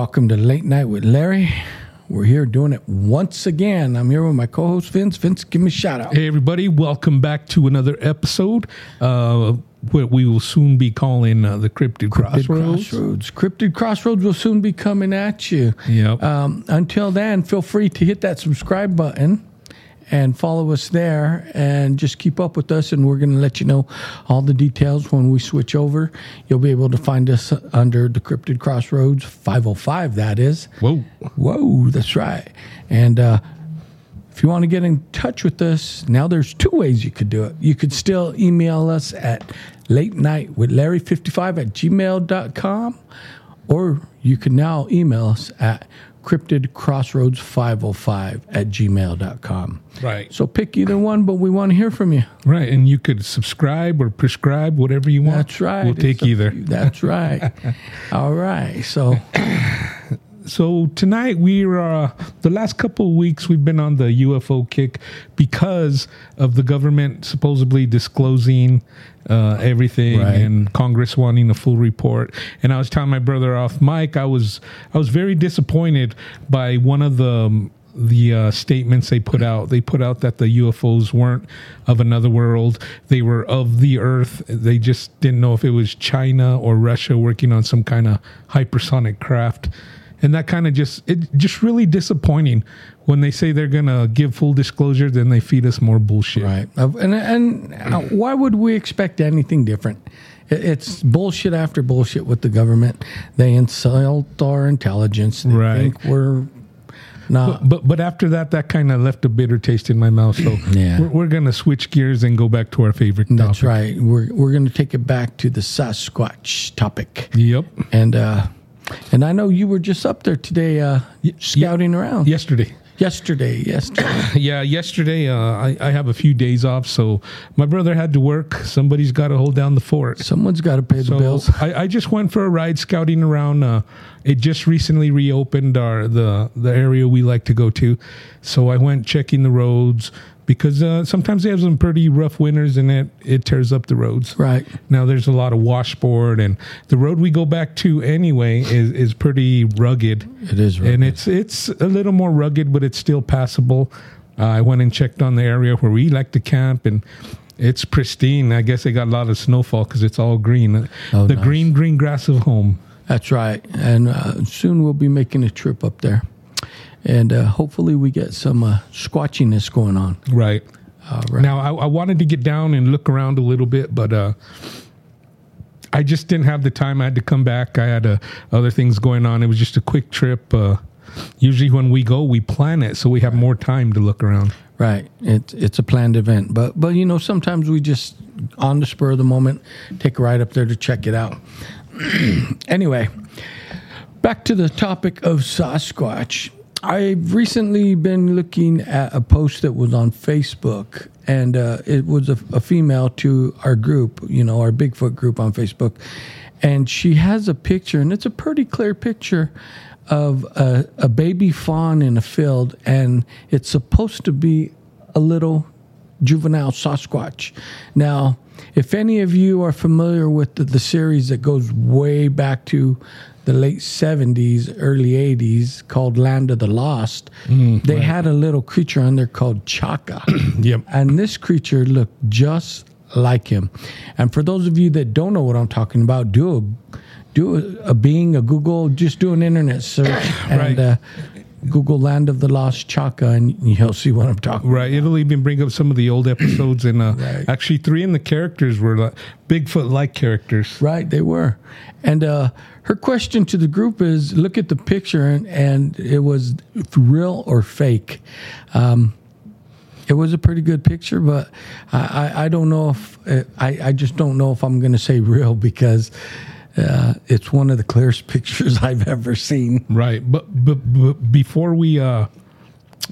Welcome to Late Night with Larry. We're here doing it once again. I'm here with my co host, Vince. Vince, give me a shout out. Hey, everybody, welcome back to another episode. Uh, what we will soon be calling uh, the Cryptid, Cryptid Crossroads. Crossroads. Cryptid Crossroads will soon be coming at you. Yep. Um, until then, feel free to hit that subscribe button and follow us there and just keep up with us and we're going to let you know all the details when we switch over. You'll be able to find us under the cryptid crossroads 505 that is. Whoa. whoa that's right. And uh, if you want to get in touch with us now there's two ways you could do it. You could still email us at late night with larry 55 at gmail.com or you can now email us at cryptidcrossroads505 at gmail.com. Right. So pick either one, but we want to hear from you. Right. And you could subscribe or prescribe, whatever you want. That's right. We'll take It's up to either. That's right. All right. So, So tonight we're uh, the last couple of weeks we've been on the UFO kick because of the government supposedly disclosing uh, everything Right. and Congress wanting a full report. And I was telling my brother off mic, I was I was very disappointed by one of the um, the uh, statements they put out. They put out that the UFOs weren't of another world; they were of the Earth. They just didn't know if it was China or Russia working on some kind of hypersonic craft and that kind of just it just really disappointing when they say they're gonna give full disclosure then they feed us more bullshit right. And, and uh, why would we expect anything different? It's bullshit after bullshit with the government. They insult our intelligence. They Right. think we're not. but but after that that kind of left a bitter taste in my mouth so Yeah. we're, we're gonna switch gears and go back to our favorite That's topic right. We're, we're going to take it back to the Sasquatch topic. yep And uh, and I know you were just up there today, uh, scouting around. yesterday Yesterday, yesterday. yeah yesterday uh, I, I have a few days off so my brother had to work somebody's got to hold down the fort Someone's got to pay the bills. I, I just went for a ride scouting around. Uh, it just recently reopened our the the area we like to go to, so I went checking the roads because uh, sometimes they have some pretty rough winters and it it tears up the roads. Right. Now there's a lot of washboard and the road we go back to anyway is is pretty rugged. It is rugged. and it's it's a little more rugged, but it's still passable. Uh, I went and checked on the area where we like to camp and. It's pristine. I guess they got a lot of snowfall because it's all green. Oh, the nice. green, green grass of home. That's right. And uh, soon we'll be making a trip up there. And uh, hopefully we get some uh, squatchiness going on. Right. Right. Now, I, I wanted to get down and look around a little bit, but uh, I just didn't have the time. I had to come back. I had uh, other things going on. It was just a quick trip. Uh, usually, when we go, we plan it so we have more time to look around. Right. It's it's a planned event, but but you know sometimes we just on the spur of the moment take a ride up there to check it out. anyway, back to the topic of Sasquatch. I've recently been looking at a post that was on Facebook, and uh, it was a, a female to our group, you know, our Bigfoot group on Facebook, and she has a picture, and it's a pretty clear picture of a, a baby fawn in a field, and it's supposed to be a little juvenile Sasquatch. Now, if any of you are familiar with the, the series that goes way back to the late 70s, early 80s, called Land of the Lost, they had a little creature on there called Chaka. Yep. And this creature looked just like him. And for those of you that don't know what I'm talking about, do a do a, a Bing, a Google, just do an internet search and Right. uh, Google Land of the Lost Chaka, and you'll see what I'm talking. about. Right. It'll even bring up some of the old episodes, and uh, Right. actually, three of the characters were like Bigfoot-like characters. Right, they were. And uh, her question to the group is look at the picture, and, and it was real or fake. Um, it was a pretty good picture, but I, I, I don't know if uh, I, I just don't know if I'm going to say real because uh, it's one of the clearest pictures I've ever seen. Right. But but, but before we uh,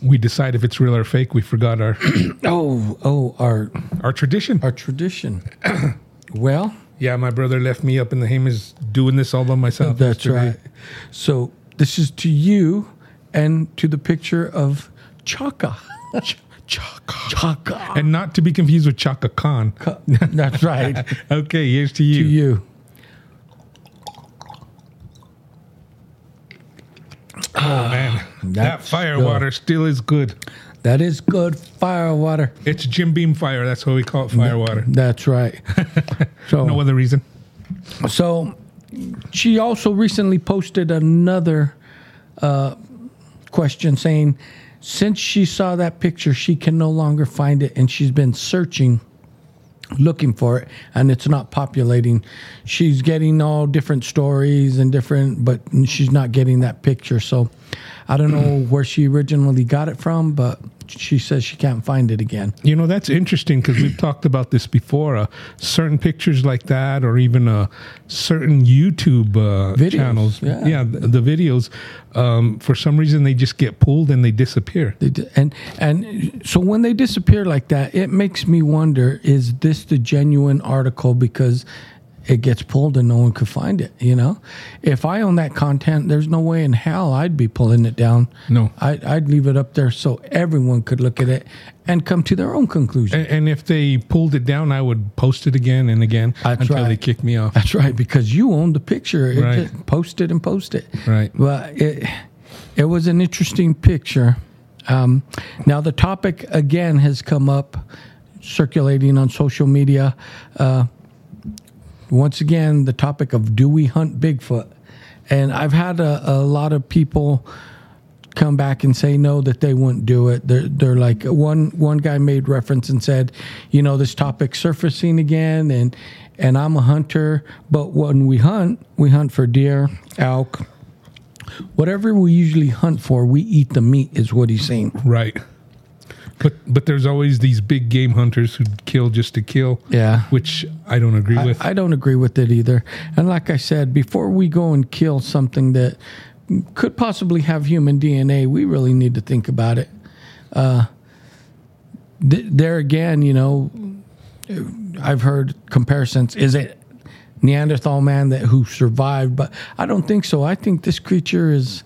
we decide if it's real or fake, we forgot our Oh, oh, our our tradition. our tradition. well, Yeah, my brother left me up in the Hamas doing this all by myself. That's yesterday. right. So this is to you and to the picture of Chaka. Chaka. Chaka. And not to be confused with Chaka Khan. That's right. Okay, here's to you. to you. Oh man, that That's fire good. water still is good. That is good fire water. It's Jim Beam fire. That's what we call it, fire water. That's right. So No other reason. So she also recently posted another uh, question saying, since she saw that picture, she can no longer find it, and she's been searching, looking for it, and it's not populating. She's getting all different stories and different, but she's not getting that picture. So I don't know where she originally got it from, but she says she can't find it again. You know, that's interesting because we've talked about this before. Uh, certain pictures like that, or even uh, certain YouTube uh, Videos, channels, yeah. the, the videos, um, for some reason they just get pulled and they disappear. They di- and and so when they disappear like that, it makes me wonder: is this the genuine article? Because it gets pulled and no one could find it. You know, if I own that content, there's no way in hell I'd be pulling it down. No. I'd, I'd leave it up there so everyone could look at it and come to their own conclusion. And, and if they pulled it down, I would post it again and again That's until right. they kick me off. That's right, because you own the picture. It Right. just post it and post it. Right. But it it was an interesting picture. Um, now the topic again has come up, circulating on social media. Uh, once again, the topic of do we hunt Bigfoot? And I've had a, a lot of people come back and say no that they wouldn't do it. They're they're like one one guy made reference and said, you know, this topic surfacing again and and I'm a hunter, but when we hunt, we hunt for deer, elk, whatever we usually hunt for, we eat the meat is what he's saying. Right. But but there's always these big game hunters who kill just to kill. Yeah. Which I don't agree with. I don't agree with it either. And like I said, before we go and kill something that could possibly have human DNA, we really need to think about it. Uh, th- there again, you know, I've heard comparisons. Is it Neanderthal man that who survived? But I don't think so. I think this creature is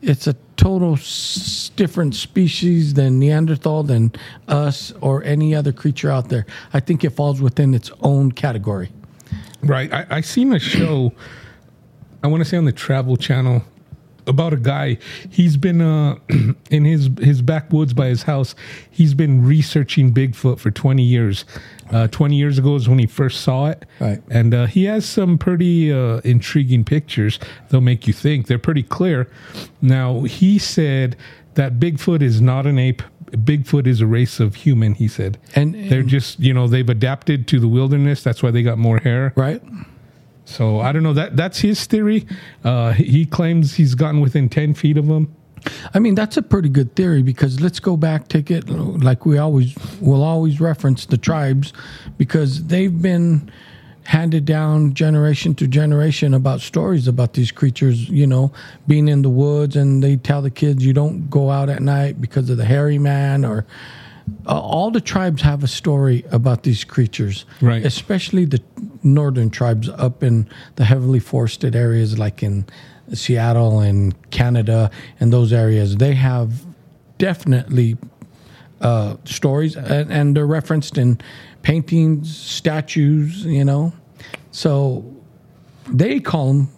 it's a total s- different species than Neanderthal, than us, or any other creature out there. I think it falls within its own category. Right. I, I seen a show, I want to say on the Travel Channel, about a guy. He's been uh, in his his backwoods by his house. He's been researching Bigfoot for twenty years. Uh, twenty years ago is when he first saw it. Right. And uh, he has some pretty uh, intriguing pictures. They'll make you think. They're pretty clear. Now he said that Bigfoot is not an ape. Bigfoot is a race of human. He said. And- they're just you know they've adapted to the wilderness. That's why they got more hair. Right? So I don't know. That that's his theory. Uh, he claims he's gotten within ten feet of him. I mean, that's a pretty good theory because let's go back, take it like we always will always reference the tribes because they've been handed down generation to generation about stories about these creatures, you know, being in the woods and they tell the kids you don't go out at night because of the hairy man or uh, all the tribes have a story about these creatures. Right. Especially the northern tribes up in the heavily forested areas like in Seattle and Canada and those areas. They have definitely uh, stories and, and they're referenced in paintings, statues, you know. So they call them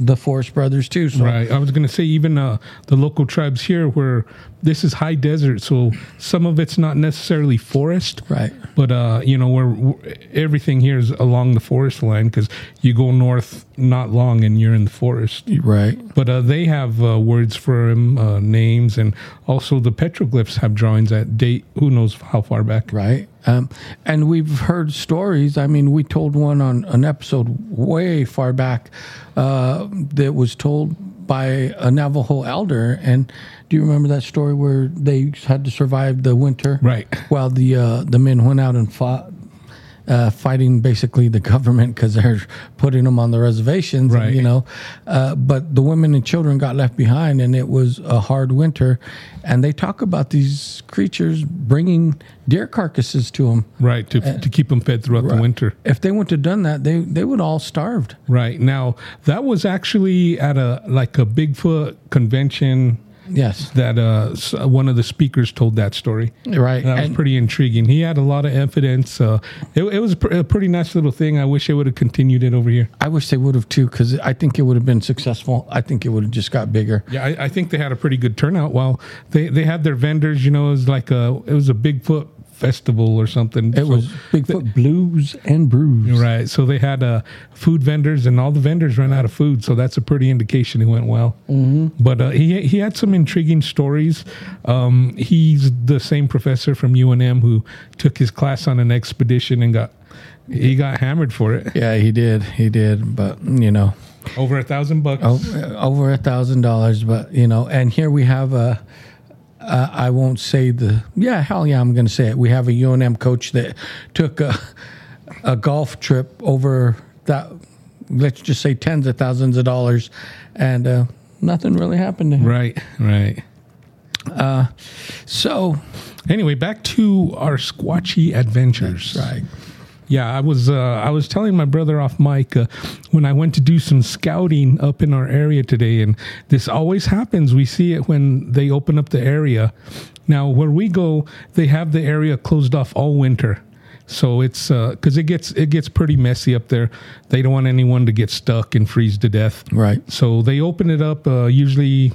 the Forest Brothers too. So Right. I was going to say even uh, the local tribes here, where this is high desert, so some of it's not necessarily forest. Right. But uh, you know, where everything here is along the forest line because you go north not long and you're in the forest. Right. But uh, they have uh, words for him, uh, names, and also the petroglyphs have drawings that date who knows how far back. Right. Um, and we've heard stories. I mean, we told one on an episode way far back uh, that was told by a Navajo elder. And do you remember that story where they had to survive the winter? Right. While the uh, the men went out and fought. Uh, fighting basically the government because they're putting them on the reservations, and, Right. you know. Uh, but the women and children got left behind, and it was a hard winter. And they talk about these creatures bringing deer carcasses to them. Right. To, to keep them fed throughout the winter. If they wouldn't have done that, they they would all starved. Right now, that was actually at a like a Bigfoot convention Yes. that uh, one of the speakers told that story. Right. That was And- pretty intriguing. He had a lot of evidence. Uh, it, it was a, pretty nice little thing. I wish they would have continued it over here. I wish they would have too, because I think it would have been successful. I think it would have just got bigger. Yeah, I, I think they had a pretty good turnout. While they, they had their vendors, you know, it was like a it was a Bigfoot festival or something. It So- was Bigfoot Blues and Brews. right. So they had uh, food vendors, and all the vendors ran out of food. So that's a pretty indication it went well. Mm-hmm. But uh, he he had some intriguing stories. Um, he's the same professor from UNM who took his class on an expedition and got he got hammered for it. Yeah, he did. He did. But, you know, Over a thousand bucks. o- over a thousand dollars. But, you know, and here we have a, uh, I won't say the, yeah, hell yeah, I'm going to say it. We have a UNM coach that took a, a golf trip over that, let's just say tens of thousands of dollars, and uh, nothing really happened to him. Right. Right. So, Anyway, back to our squatchy adventures. right. Yeah, I was uh, I was telling my brother off mic uh, when I went to do some scouting up in our area today, and this always happens. We see it when they open up the area. Now, where we go, they have the area closed off all winter, so it's because it gets it gets pretty messy up there. They don't want anyone to get stuck and freeze to death. Right. So they open it up uh, usually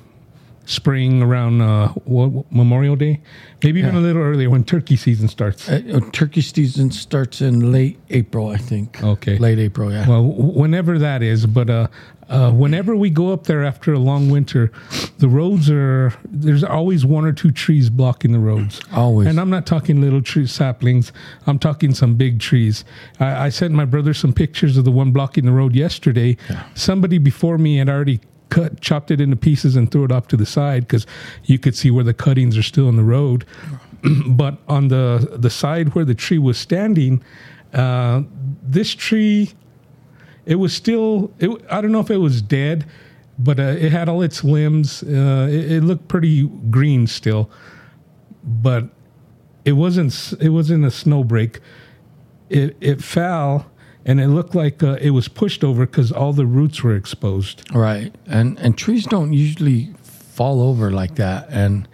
spring around uh, what, Memorial Day, maybe even Yeah. a little earlier when turkey season starts. Uh, turkey season starts in late April, I think. Okay. Late April, yeah. Well, whenever that is, but uh, uh, whenever we go up there after a long winter, the roads are there's always one or two trees blocking the roads. Always. And I'm not talking little tree saplings. I'm talking some big trees. I, I sent my brother some pictures of the one blocking the road yesterday. Somebody before me had already cut, chopped it into pieces and threw it off to the side because you could see where the cuttings are still in the road. but on the the side where the tree was standing, uh, this tree it was still it, i don't know if it was dead but uh, it had all its limbs uh, it, it looked pretty green still but it wasn't it wasn't a snow break it it fell and it looked like uh, it was pushed over because all the roots were exposed Right. And and trees don't usually fall over like that and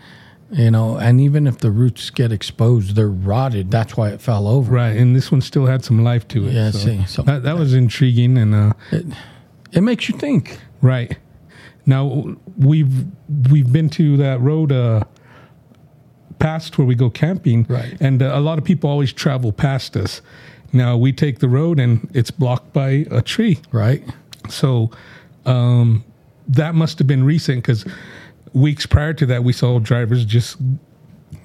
you know, and even if the roots get exposed, they're rotted. That's why it fell over. right and this one still had some life to it Yeah, so see, so- that, that was intriguing and uh, It makes you think. Right. Now we've we've been to that road uh past where we go camping Right. and uh, a lot of people always travel past us. Now we take the road and it's blocked by a tree. Right. So um that must have been recent cuz weeks prior to that we saw drivers just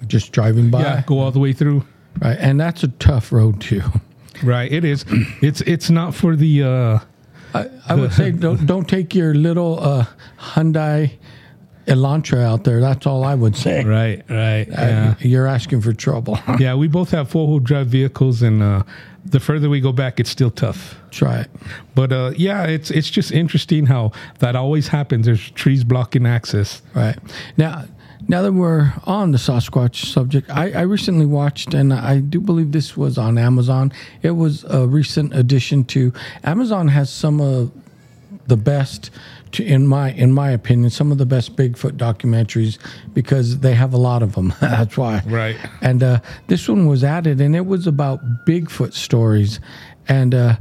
Just driving by. yeah, go all the way through. Right. And that's a tough road too. Right, it is. It's it's not for the uh I, I would say don't don't take your little uh, Hyundai Elantra out there. That's all I would say. right, right. Uh, Yeah. You're asking for trouble. Yeah, we both have four wheel drive vehicles, and uh, the further we go back, it's still tough. Try it. But uh, yeah, it's it's just interesting how that always happens. There's trees blocking access. Right. Now, now that we're on the Sasquatch subject, I, I recently watched, and I do believe this was on Amazon. It was a recent addition to Amazon has some of the best, to, in my in my opinion, some of the best Bigfoot documentaries because they have a lot of them. That's why. Right. And uh, this one was added, and it was about Bigfoot stories, and uh,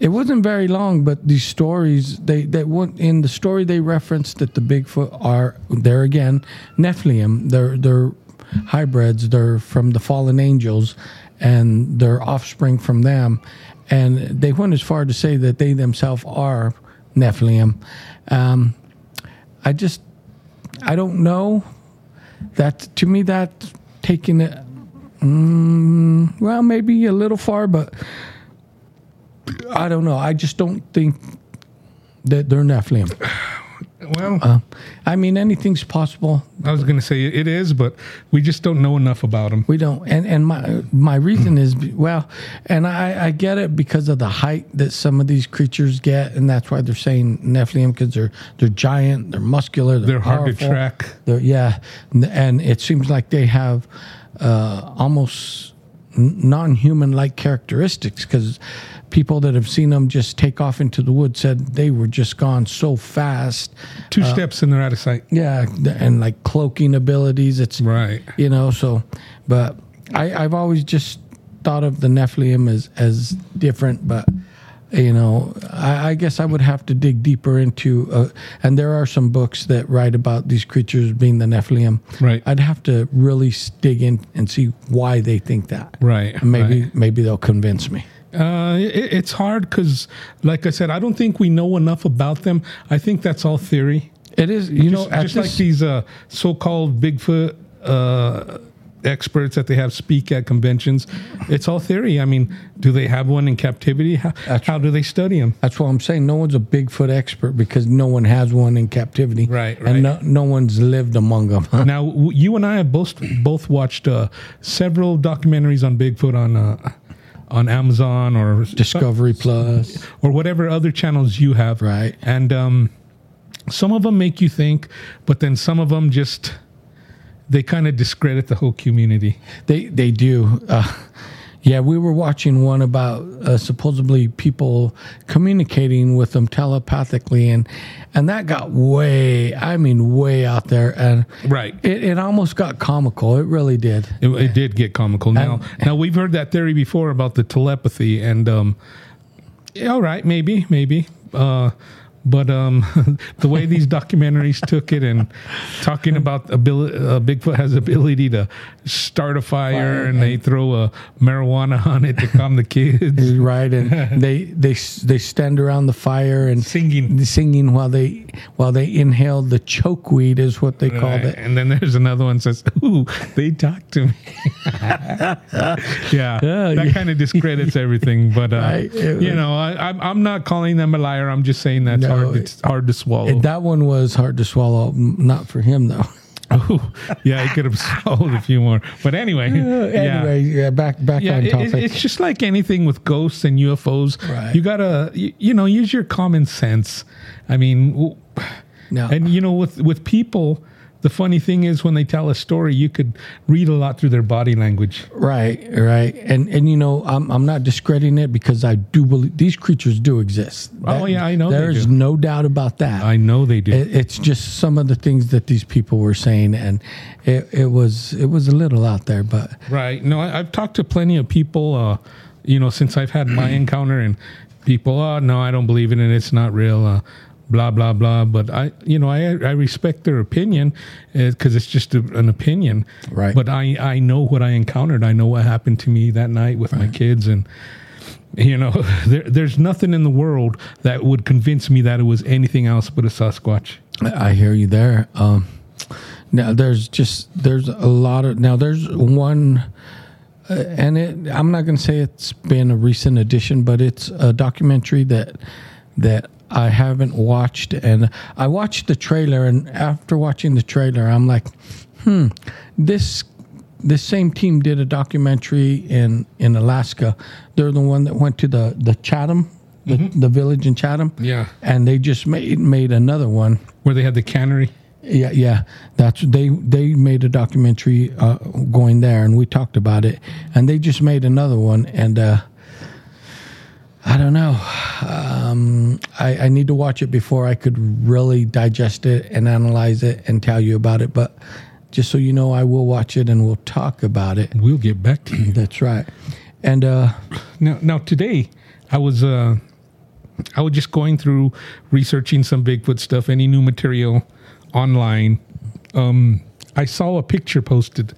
it wasn't very long. But these stories, they they went in the story they referenced that the Bigfoot are there again, Nephilim. They're they're hybrids. They're from the fallen angels, and they're offspring from them. And they went as far to say that they themselves are Nephilim. Um, I just I don't know. That to me that taking it mm, well maybe a little far but i don't know. I just don't think that they're nephilim Well, uh, i mean anything's possible I was going to say it is, but we just don't know enough about them. we don't and and my my reason is well and i i get it because of the height that some of these creatures get and that's why they're saying nephilim because they're they're giant they're muscular they're, They're hard to track. They're, yeah, and it seems like they have uh, almost non-human like characteristics because people that have seen them just take off into the woods said they were just gone so fast. Two uh, steps and they're out of sight. Yeah, and like cloaking abilities. It's Right. you know. So, but I, I've always just thought of the Nephilim as as different, but you know, I, I guess I would have to dig deeper into. Uh, and there are some books that write about these creatures being the Nephilim. Right. I'd have to really dig in and see why they think that. Right. And maybe right. maybe they'll convince me. Uh, it, it's hard because, like I said, I don't think we know enough about them. I think that's all theory. It is, you know, just, at just this- like these uh, so-called Bigfoot uh, experts that they have speak at conventions. It's all theory. I mean, do they have one in captivity? How, how do they study them? That's what I'm saying. No one's a Bigfoot expert because no one has one in captivity. Right, right. And no, no one's lived among them. Now, you and I have both both watched uh, several documentaries on Bigfoot on uh, on Amazon or Discovery Plus. or whatever other channels you have. Right. And um, some of them make you think, but then some of them just they kind of discredit the whole community. They they do. Uh, yeah, we were watching one about uh, supposedly people communicating with them telepathically, and and that got way, I mean, way out there, and Right. it, it almost got comical. It really did. It, it did get comical. Now, now we've heard that theory before about the telepathy, and um, all right, maybe, maybe. Uh, but um, the way these documentaries took it and talking about ability, uh, Bigfoot has ability to start a fire, Fire and they throw a marijuana on it to calm the kids. Right, and they they they stand around the fire and Singing. singing while they while they inhale the chokeweed is what they called Right. it. And then there's another one says, "Ooh, they talked to me." yeah, Yeah, that yeah. kind of discredits everything. But uh, Right. It you know, I, I'm I'm not calling them a liar. I'm just saying that's No, hard. It's hard to swallow. And that one was hard to swallow. Not for him though. Oh, yeah, he could have swallowed a few more. But anyway, uh, yeah. Anyway, yeah, back back Yeah, on topic. it- it's just like anything with ghosts and UFOs. Right. You gotta, you, you know, use your common sense. I mean, Now- and you know, with with people, the funny thing is when they tell a story, you could read a lot through their body language. right, right, and and you know, I'm I'm not discrediting it because I do believe these creatures do exist. Oh, yeah, I know they There's do. no doubt about that. I know they do. it, it's just some of the things that these people were saying, and it, it was it was a little out there, but Right. No, I, I've talked to plenty of people, uh, you know, since I've had my encounter, and people, oh, no, I don't believe in it. It's not real. Uh, blah blah blah. But I, you know, I I respect their opinion because it's just a, an opinion. Right. But I I know what I encountered. I know what happened to me that night with my kids, and you know, there, there's nothing in the world that would convince me that it was anything else but a Sasquatch. I I hear you there. Um, now there's just there's a lot of now there's one, uh, and it I'm not going to say it's been a recent addition, but it's a documentary that that I haven't watched, and I watched the trailer, and after watching the trailer, I'm like, hmm, this this same team did a documentary in in Alaska. They're the one that went to the the Chatham. The, the village in Chatham, Yeah. and they just made made another one Where they had the cannery. yeah, yeah. That's they they made a documentary uh, going there, and we talked about it. And they just made another one, and uh, I don't know. Um, I, I need to watch it before I could really digest it and analyze it and tell you about it. But just so you know, I will watch it and we'll talk about it. We'll get back to you. That's right. And uh, Now, now today, I was uh, I was just going through researching some Bigfoot stuff, any new material online. Um, I saw a picture posted.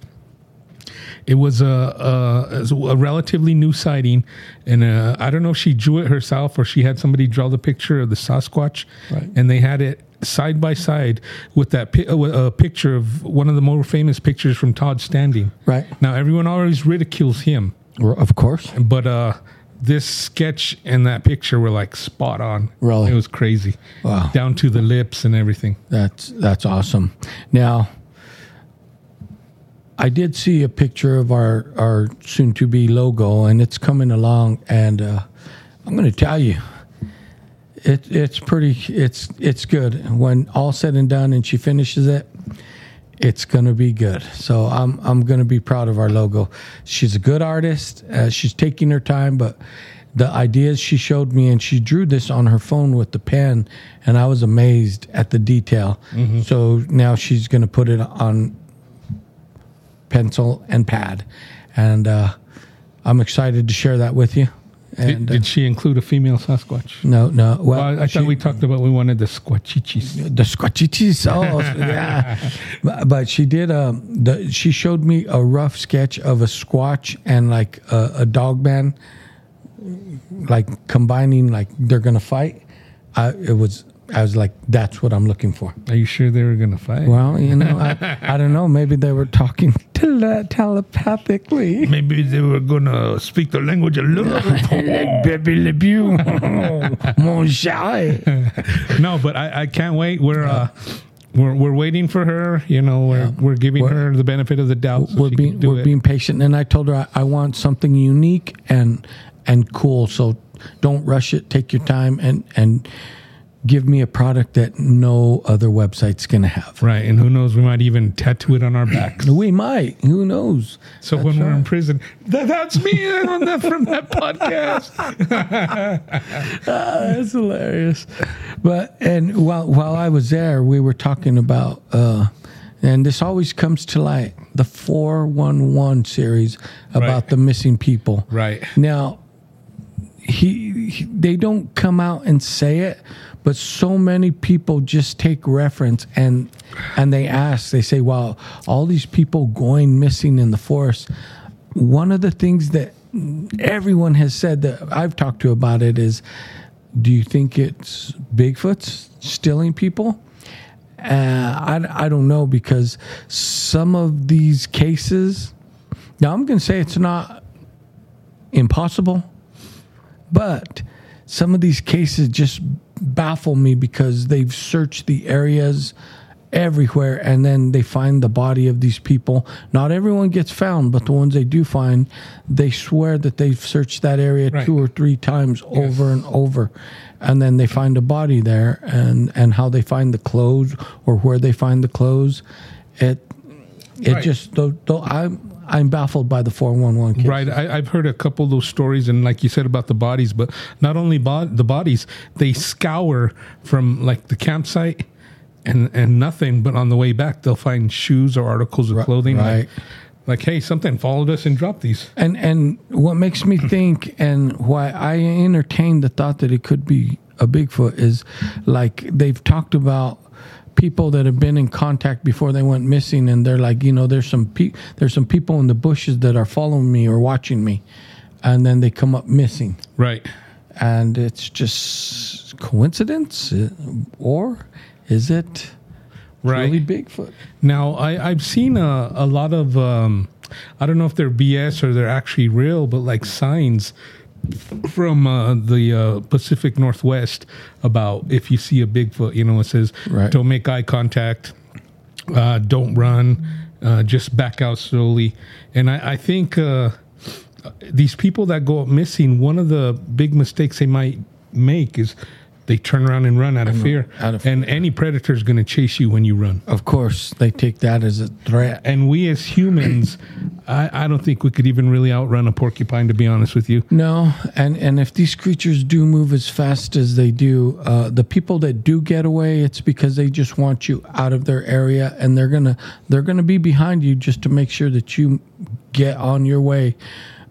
It was a, a, a relatively new sighting, and uh, I don't know if she drew it herself or she had somebody draw the picture of the Sasquatch, Right. and they had it side by side with that pi- uh, a picture of one of the more famous pictures from Todd Standing. Right. now, everyone always ridicules him, of course, but uh, this sketch and that picture were like spot on. Really? it was crazy. Wow. down to the lips and everything. That's that's awesome. Now, I did see a picture of our our soon to be logo, and it's coming along. And uh, I'm going to tell you, it it's pretty. It's it's good when all said and done, and she finishes it. it's gonna be good. So I'm I'm gonna be proud of our logo. She's a good artist. Uh, she's taking her time, but the ideas she showed me, and she drew this on her phone with the pen, and I was amazed at the detail. So now she's gonna put it on pencil and pad, and uh, I'm excited to share that with you. Did, And uh, did she include a female Sasquatch? no, no. Well, Well, I, she- thought we talked about we wanted the squatchichis. the squatchichis. Oh, yeah. But, but she did. Um, the she showed me a rough sketch of a squatch and like a, a dog man, like combining. Like they're gonna fight. I it was. I was like, that's what I'm looking for. Are you sure they were going to fight? Well, you know, I, I don't know. Maybe they were talking tele- telepathically. Maybe they were going to speak the language of love. Baby Le Beau, mon chéri. no, but I, I can't wait. We're uh, we're we're waiting for her. You know, we're we're giving We're- her the benefit of the doubt. So we're being we're it. being patient and i told her I, I want something unique and and cool so don't rush it take your time and and give me a product that no other website's gonna have right, and who knows? We might even tattoo it on our backs. we might who knows So when we're in prison, "That- that's me on that from that podcast. that's hilarious but and while while i was there we were talking about uh and this always comes to light the 411 series about Right. the missing people Right. Now, he, he they don't come out and say it, but so many people just take reference and and they ask. They say, "Wow, all these people going missing in the forest." One of the things that everyone has said that I've talked to about it is, "Do you think it's Bigfoot's stealing people?" Uh, I, I don't know because some of these cases. Now I'm going to say it's not impossible, but some of these cases just baffle me because they've searched the areas everywhere and then they find the body of these people. Not everyone gets found, but the ones they do find, they swear that they've searched that area Right. two or three times over and over. And then they find a body there and, and how they find the clothes or where they find the clothes. It it Right. just though, though I'm I'm baffled by the 411 case. Right. I, I've heard a couple of those stories, and like you said about the bodies, but not only the bodies, they scour from like the campsite and and nothing, but on the way back they'll find shoes or articles of clothing. right. Like, like, hey, something followed us and dropped these. And and what makes me think and why I entertain the thought that it could be a Bigfoot is like they've talked about people that have been in contact before they went missing and they're like you know there's some pe- there's some people in the bushes that are following me or watching me and then they come up missing Right. and it's just coincidence Uh, or is it Right. really Bigfoot Now, I, I've seen a, a lot of, um, I don't know if they're BS or they're actually real, but like signs from uh, the uh, Pacific Northwest about if you see a Bigfoot, you know, it says, Right. don't make eye contact, uh, don't run, uh, just back out slowly. And I, I think uh, these people that go up missing, one of the big mistakes they might make is they turn around and run out of fear. out of and any predator is going to chase you when you run. of course they take that as a threat And we as humans, I, I don't think we could even really outrun a porcupine, to be honest with you. No, and and if these creatures do move as fast as they do, uh, the people that do get away, it's because they just want you out of their area, and they're gonna they're gonna be behind you just to make sure that you get on your way.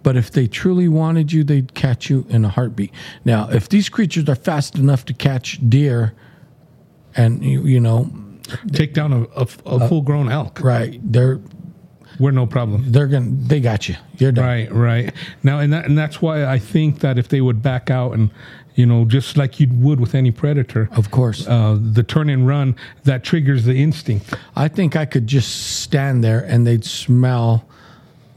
But if they truly wanted you, they'd catch you in a heartbeat. Now, if these creatures are fast enough to catch deer, and you, you know, Take down a, a, a full grown elk. right, they're We're no problem. they're gonna they got you. You're done. Right, right. Now, and that, and that's why I think that if they would back out and, you know, just like you would with any predator, Of course. uh, the turn and run that triggers the instinct. I think I could just stand there and they'd smell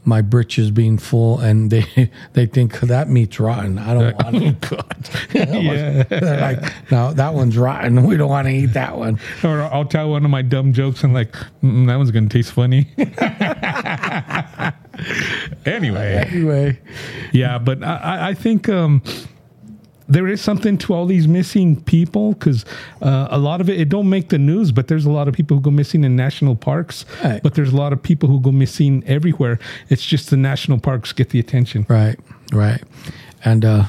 my britches being full and they they think that meat's rotten. I don't want it. God. yeah. They're like, no, that one's rotten. We don't want to eat that one. Or I'll tell one of my dumb jokes and like, mm, that one's gonna taste funny. anyway, Anyway, yeah, but I, I- think um, there is something to all these missing people because uh, a lot of it it don't make the news, but there's a lot of people who go missing in national parks. Right. But there's a lot of people who go missing everywhere. It's just the national parks get the attention. Right, right. And uh,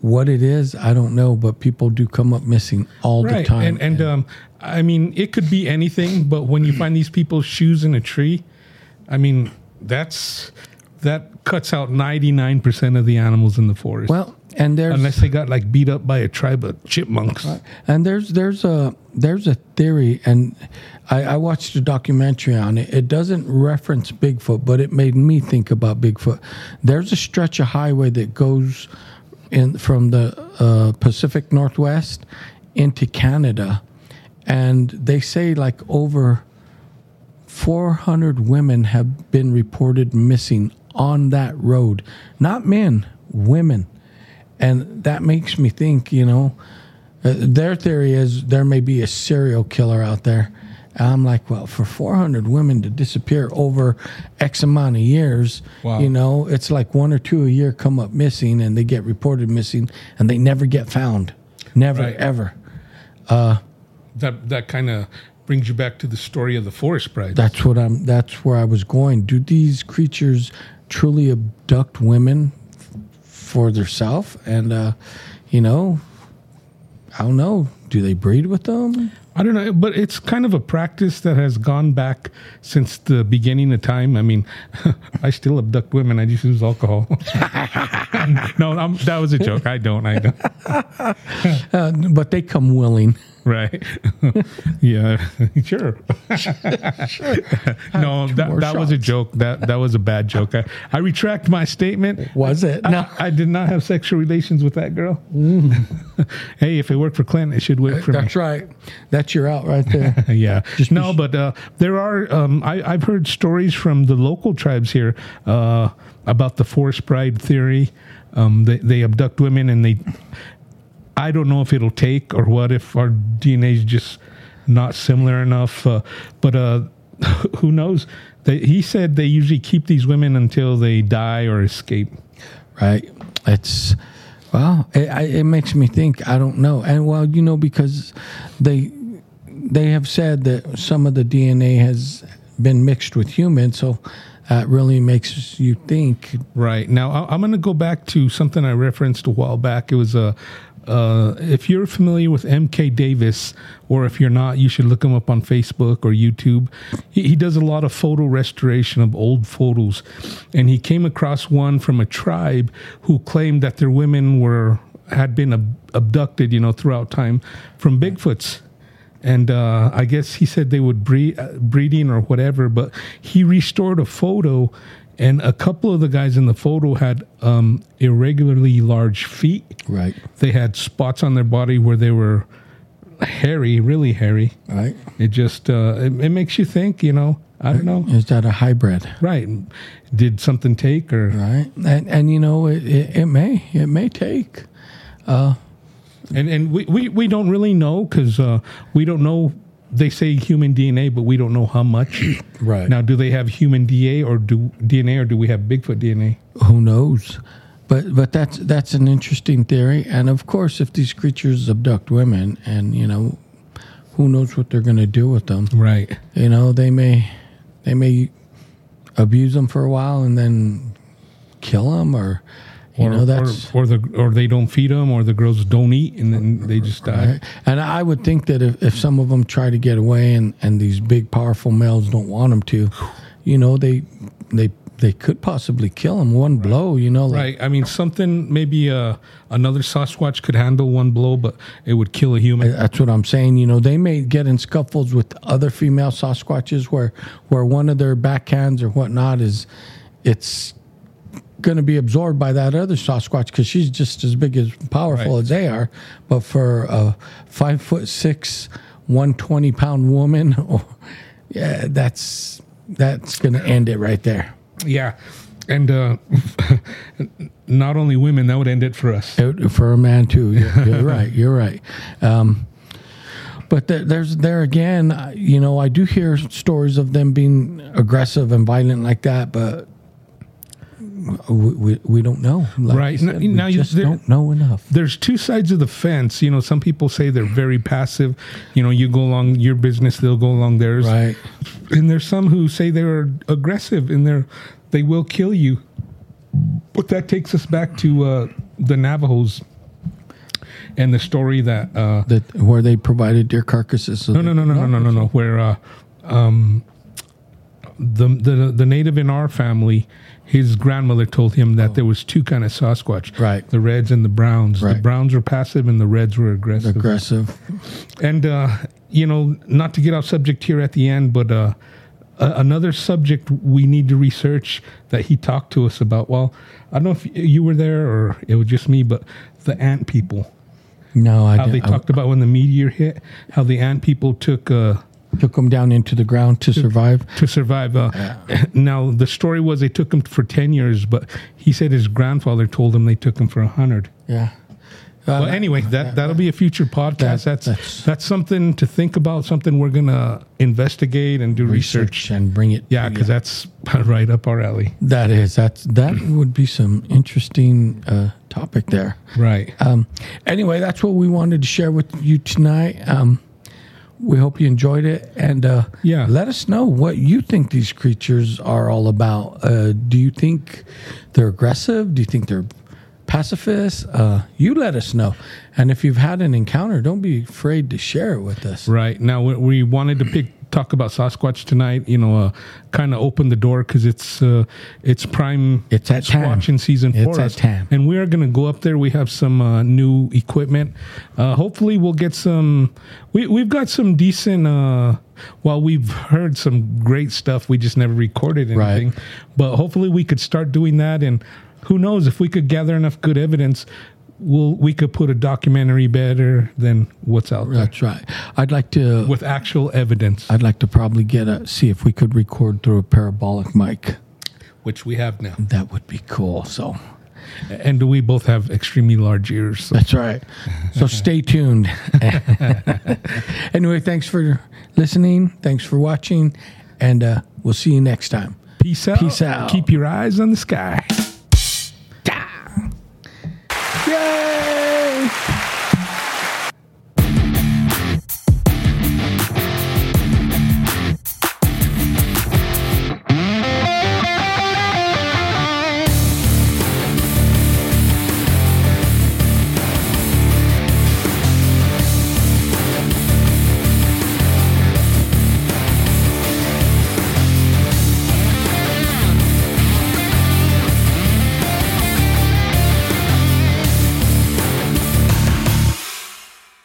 what it is, I don't know, but people do come up missing all the Right, time. and and um, I mean it could be anything, but when you find these people's shoes in a tree, I mean that's that cuts out ninety nine percent of the animals in the forest. well, and there's unless they got like beat up by a tribe of chipmunks. And there's there's a there's a theory, and I, I watched a documentary on it. It doesn't reference Bigfoot, but it made me think about Bigfoot. There's a stretch of highway that goes in from the uh, Pacific Northwest into Canada, and they say like over 400 women have been reported missing on that road. Not men, women. And that makes me think, you know, uh, their theory is there may be a serial killer out there. I'm like, well, for 400 women to disappear over X amount of years, Wow. you know, it's like one or two a year come up missing and they get reported missing and they never get found. Never, Right. ever. That that kind of brings you back to the story of the forest bride. That's what I'm. That's where I was going. Do these creatures truly abduct women for theirself? And uh, you know, I don't know. Do they breed with them? I don't know, but it's kind of a practice that has gone back since the beginning of time. I mean, I still abduct women. I just use alcohol. no, I'm, that was a joke. I don't. I don't. Uh, but they come willing. Right. yeah. sure. no, that, that was a joke. That that was a bad joke. I, I retract my statement. Was it? No. I, I did not have sexual relations with that girl. hey, if it worked for Clint, it should work for me. That's right. That's your out right there. yeah. Just no, but uh, there are. Um, I, I've heard stories from the local tribes here uh, about the forest bride theory. Um, they, they abduct women and they. I don't know if it'll take or what if our DNA is just not similar enough. Uh, but uh, who knows? They, he said they usually keep these women until they die or escape. right? It's well, it, I, it makes me think. I don't know, and well, you know, because they they have said that some of the DNA has been mixed with human, so that really makes you think. Right now, I'm going to go back to something I referenced a while back. It was a. Uh, if you're familiar with MK Davis, or if you're not, you should look him up on Facebook or YouTube. He, he does a lot of photo restoration of old photos, and he came across one from a tribe who claimed that their women were had been ab- abducted, you know, throughout time from Bigfoots and uh, I guess he said they would breed uh, breeding or whatever. But he restored a photo, and a couple of the guys in the photo had um, irregularly large feet. Right, They had spots on their body where they were hairy, really hairy. right. It just uh, it, it makes you think, you know. I don't know. Is that a hybrid? Right? Did something take or Right, and and you know, it, it, it may it may take. and and we, we, we don't really know because uh, we don't know. They say human DNA, but we don't know how much. Right. now, do they have human DNA or do DNA or do we have Bigfoot DNA? who knows but but that's that's an interesting theory and of course if these creatures abduct women and you know who knows what they're going to do with them Right. you know they may they may abuse them for a while and then kill them or you or, know that's or, or the or they don't feed them or the girls don't eat and then they just die. Right? And I would think that if, if some of them try to get away and, and these big powerful males don't want them to, you know, they they they could possibly kill them one blow. You know, like, Right. I mean, something maybe uh, another Sasquatch could handle one blow, but it would kill a human. That's what I'm saying. You know, they may get in scuffles with other female Sasquatches where where one of their backhands or whatnot is it's going to be absorbed by that other Sasquatch because she's just as big as powerful Right. as they are. But for a five foot six, one twenty pound woman, oh, yeah, that's that's going to end it right there. Yeah. And uh, not only women, that would end it for us. It- for a man too. You're, you're right. You're right. Um, but there's there again. You know, I do hear stories of them being aggressive and violent like that. But we, we, don't know. Like Right. said, now you- just there- don't know enough. there's two sides of the fence. You know, some people say they're very passive. You know, you go along your business, they'll go along theirs. Right. And there's some who say they're aggressive and they're they will kill you. But that takes us back to uh, the Navajos and the story that uh, That where they provided deer carcasses. So no no no no no no no no where uh, um, the the the native in our family. His grandmother told him that there was two kind of Sasquatch, Oh. Right. The reds and the browns. The browns were passive, and the reds were aggressive. aggressive. And uh, you know, not to get off subject here at the end, but uh, a- another subject we need to research that he talked to us about. Well, I don't know if you were there or it was just me, but the ant people. No, I, How they did, I talked about when the meteor hit, how the ant people took uh, took them down into the ground to survive. to survive. Uh, Now the story was they took him for ten years, but he said his grandfather told him they took him for a hundred. Yeah. Well, anyway, that that'll be a future podcast. That- that's, that's- that's something to think about. Something we're gonna investigate and do research. research and bring it. Yeah, because that's right up our alley. that is that's that would be some interesting uh, topic there. Right. Um, anyway, that's what we wanted to share with you tonight. Um, we hope you enjoyed it, and uh, Yeah. let us know what you think these creatures are all about. Uh, do you think they're aggressive? Do you think they're pacifists? Uh, you let us know, and if you've had an encounter, don't be afraid to share it with us. Right. Now we, we wanted to pick talk about Sasquatch tonight. You know, uh, kind of open the door because it's uh, it's prime. It's that time. Season It's for us, time. and we are going to go up there. We have some uh, new equipment. Uh, hopefully, we'll get some. We we've got some decent. Uh, well, we've heard some great stuff. We just never recorded Right. anything. But hopefully, we could start doing that. And who knows if we could gather enough good evidence. We'll, we could put a documentary better than what's out there That's right. I'd like to. with actual evidence, I'd like to probably get a see if we could record through a parabolic mic. which we have now. That would be cool. So And do we both have extremely large ears. So. that's right. So stay tuned. anyway, thanks for listening. Thanks for watching, and uh, we'll see you next time. Peace out. Peace out. Keep your eyes on the sky. Yay!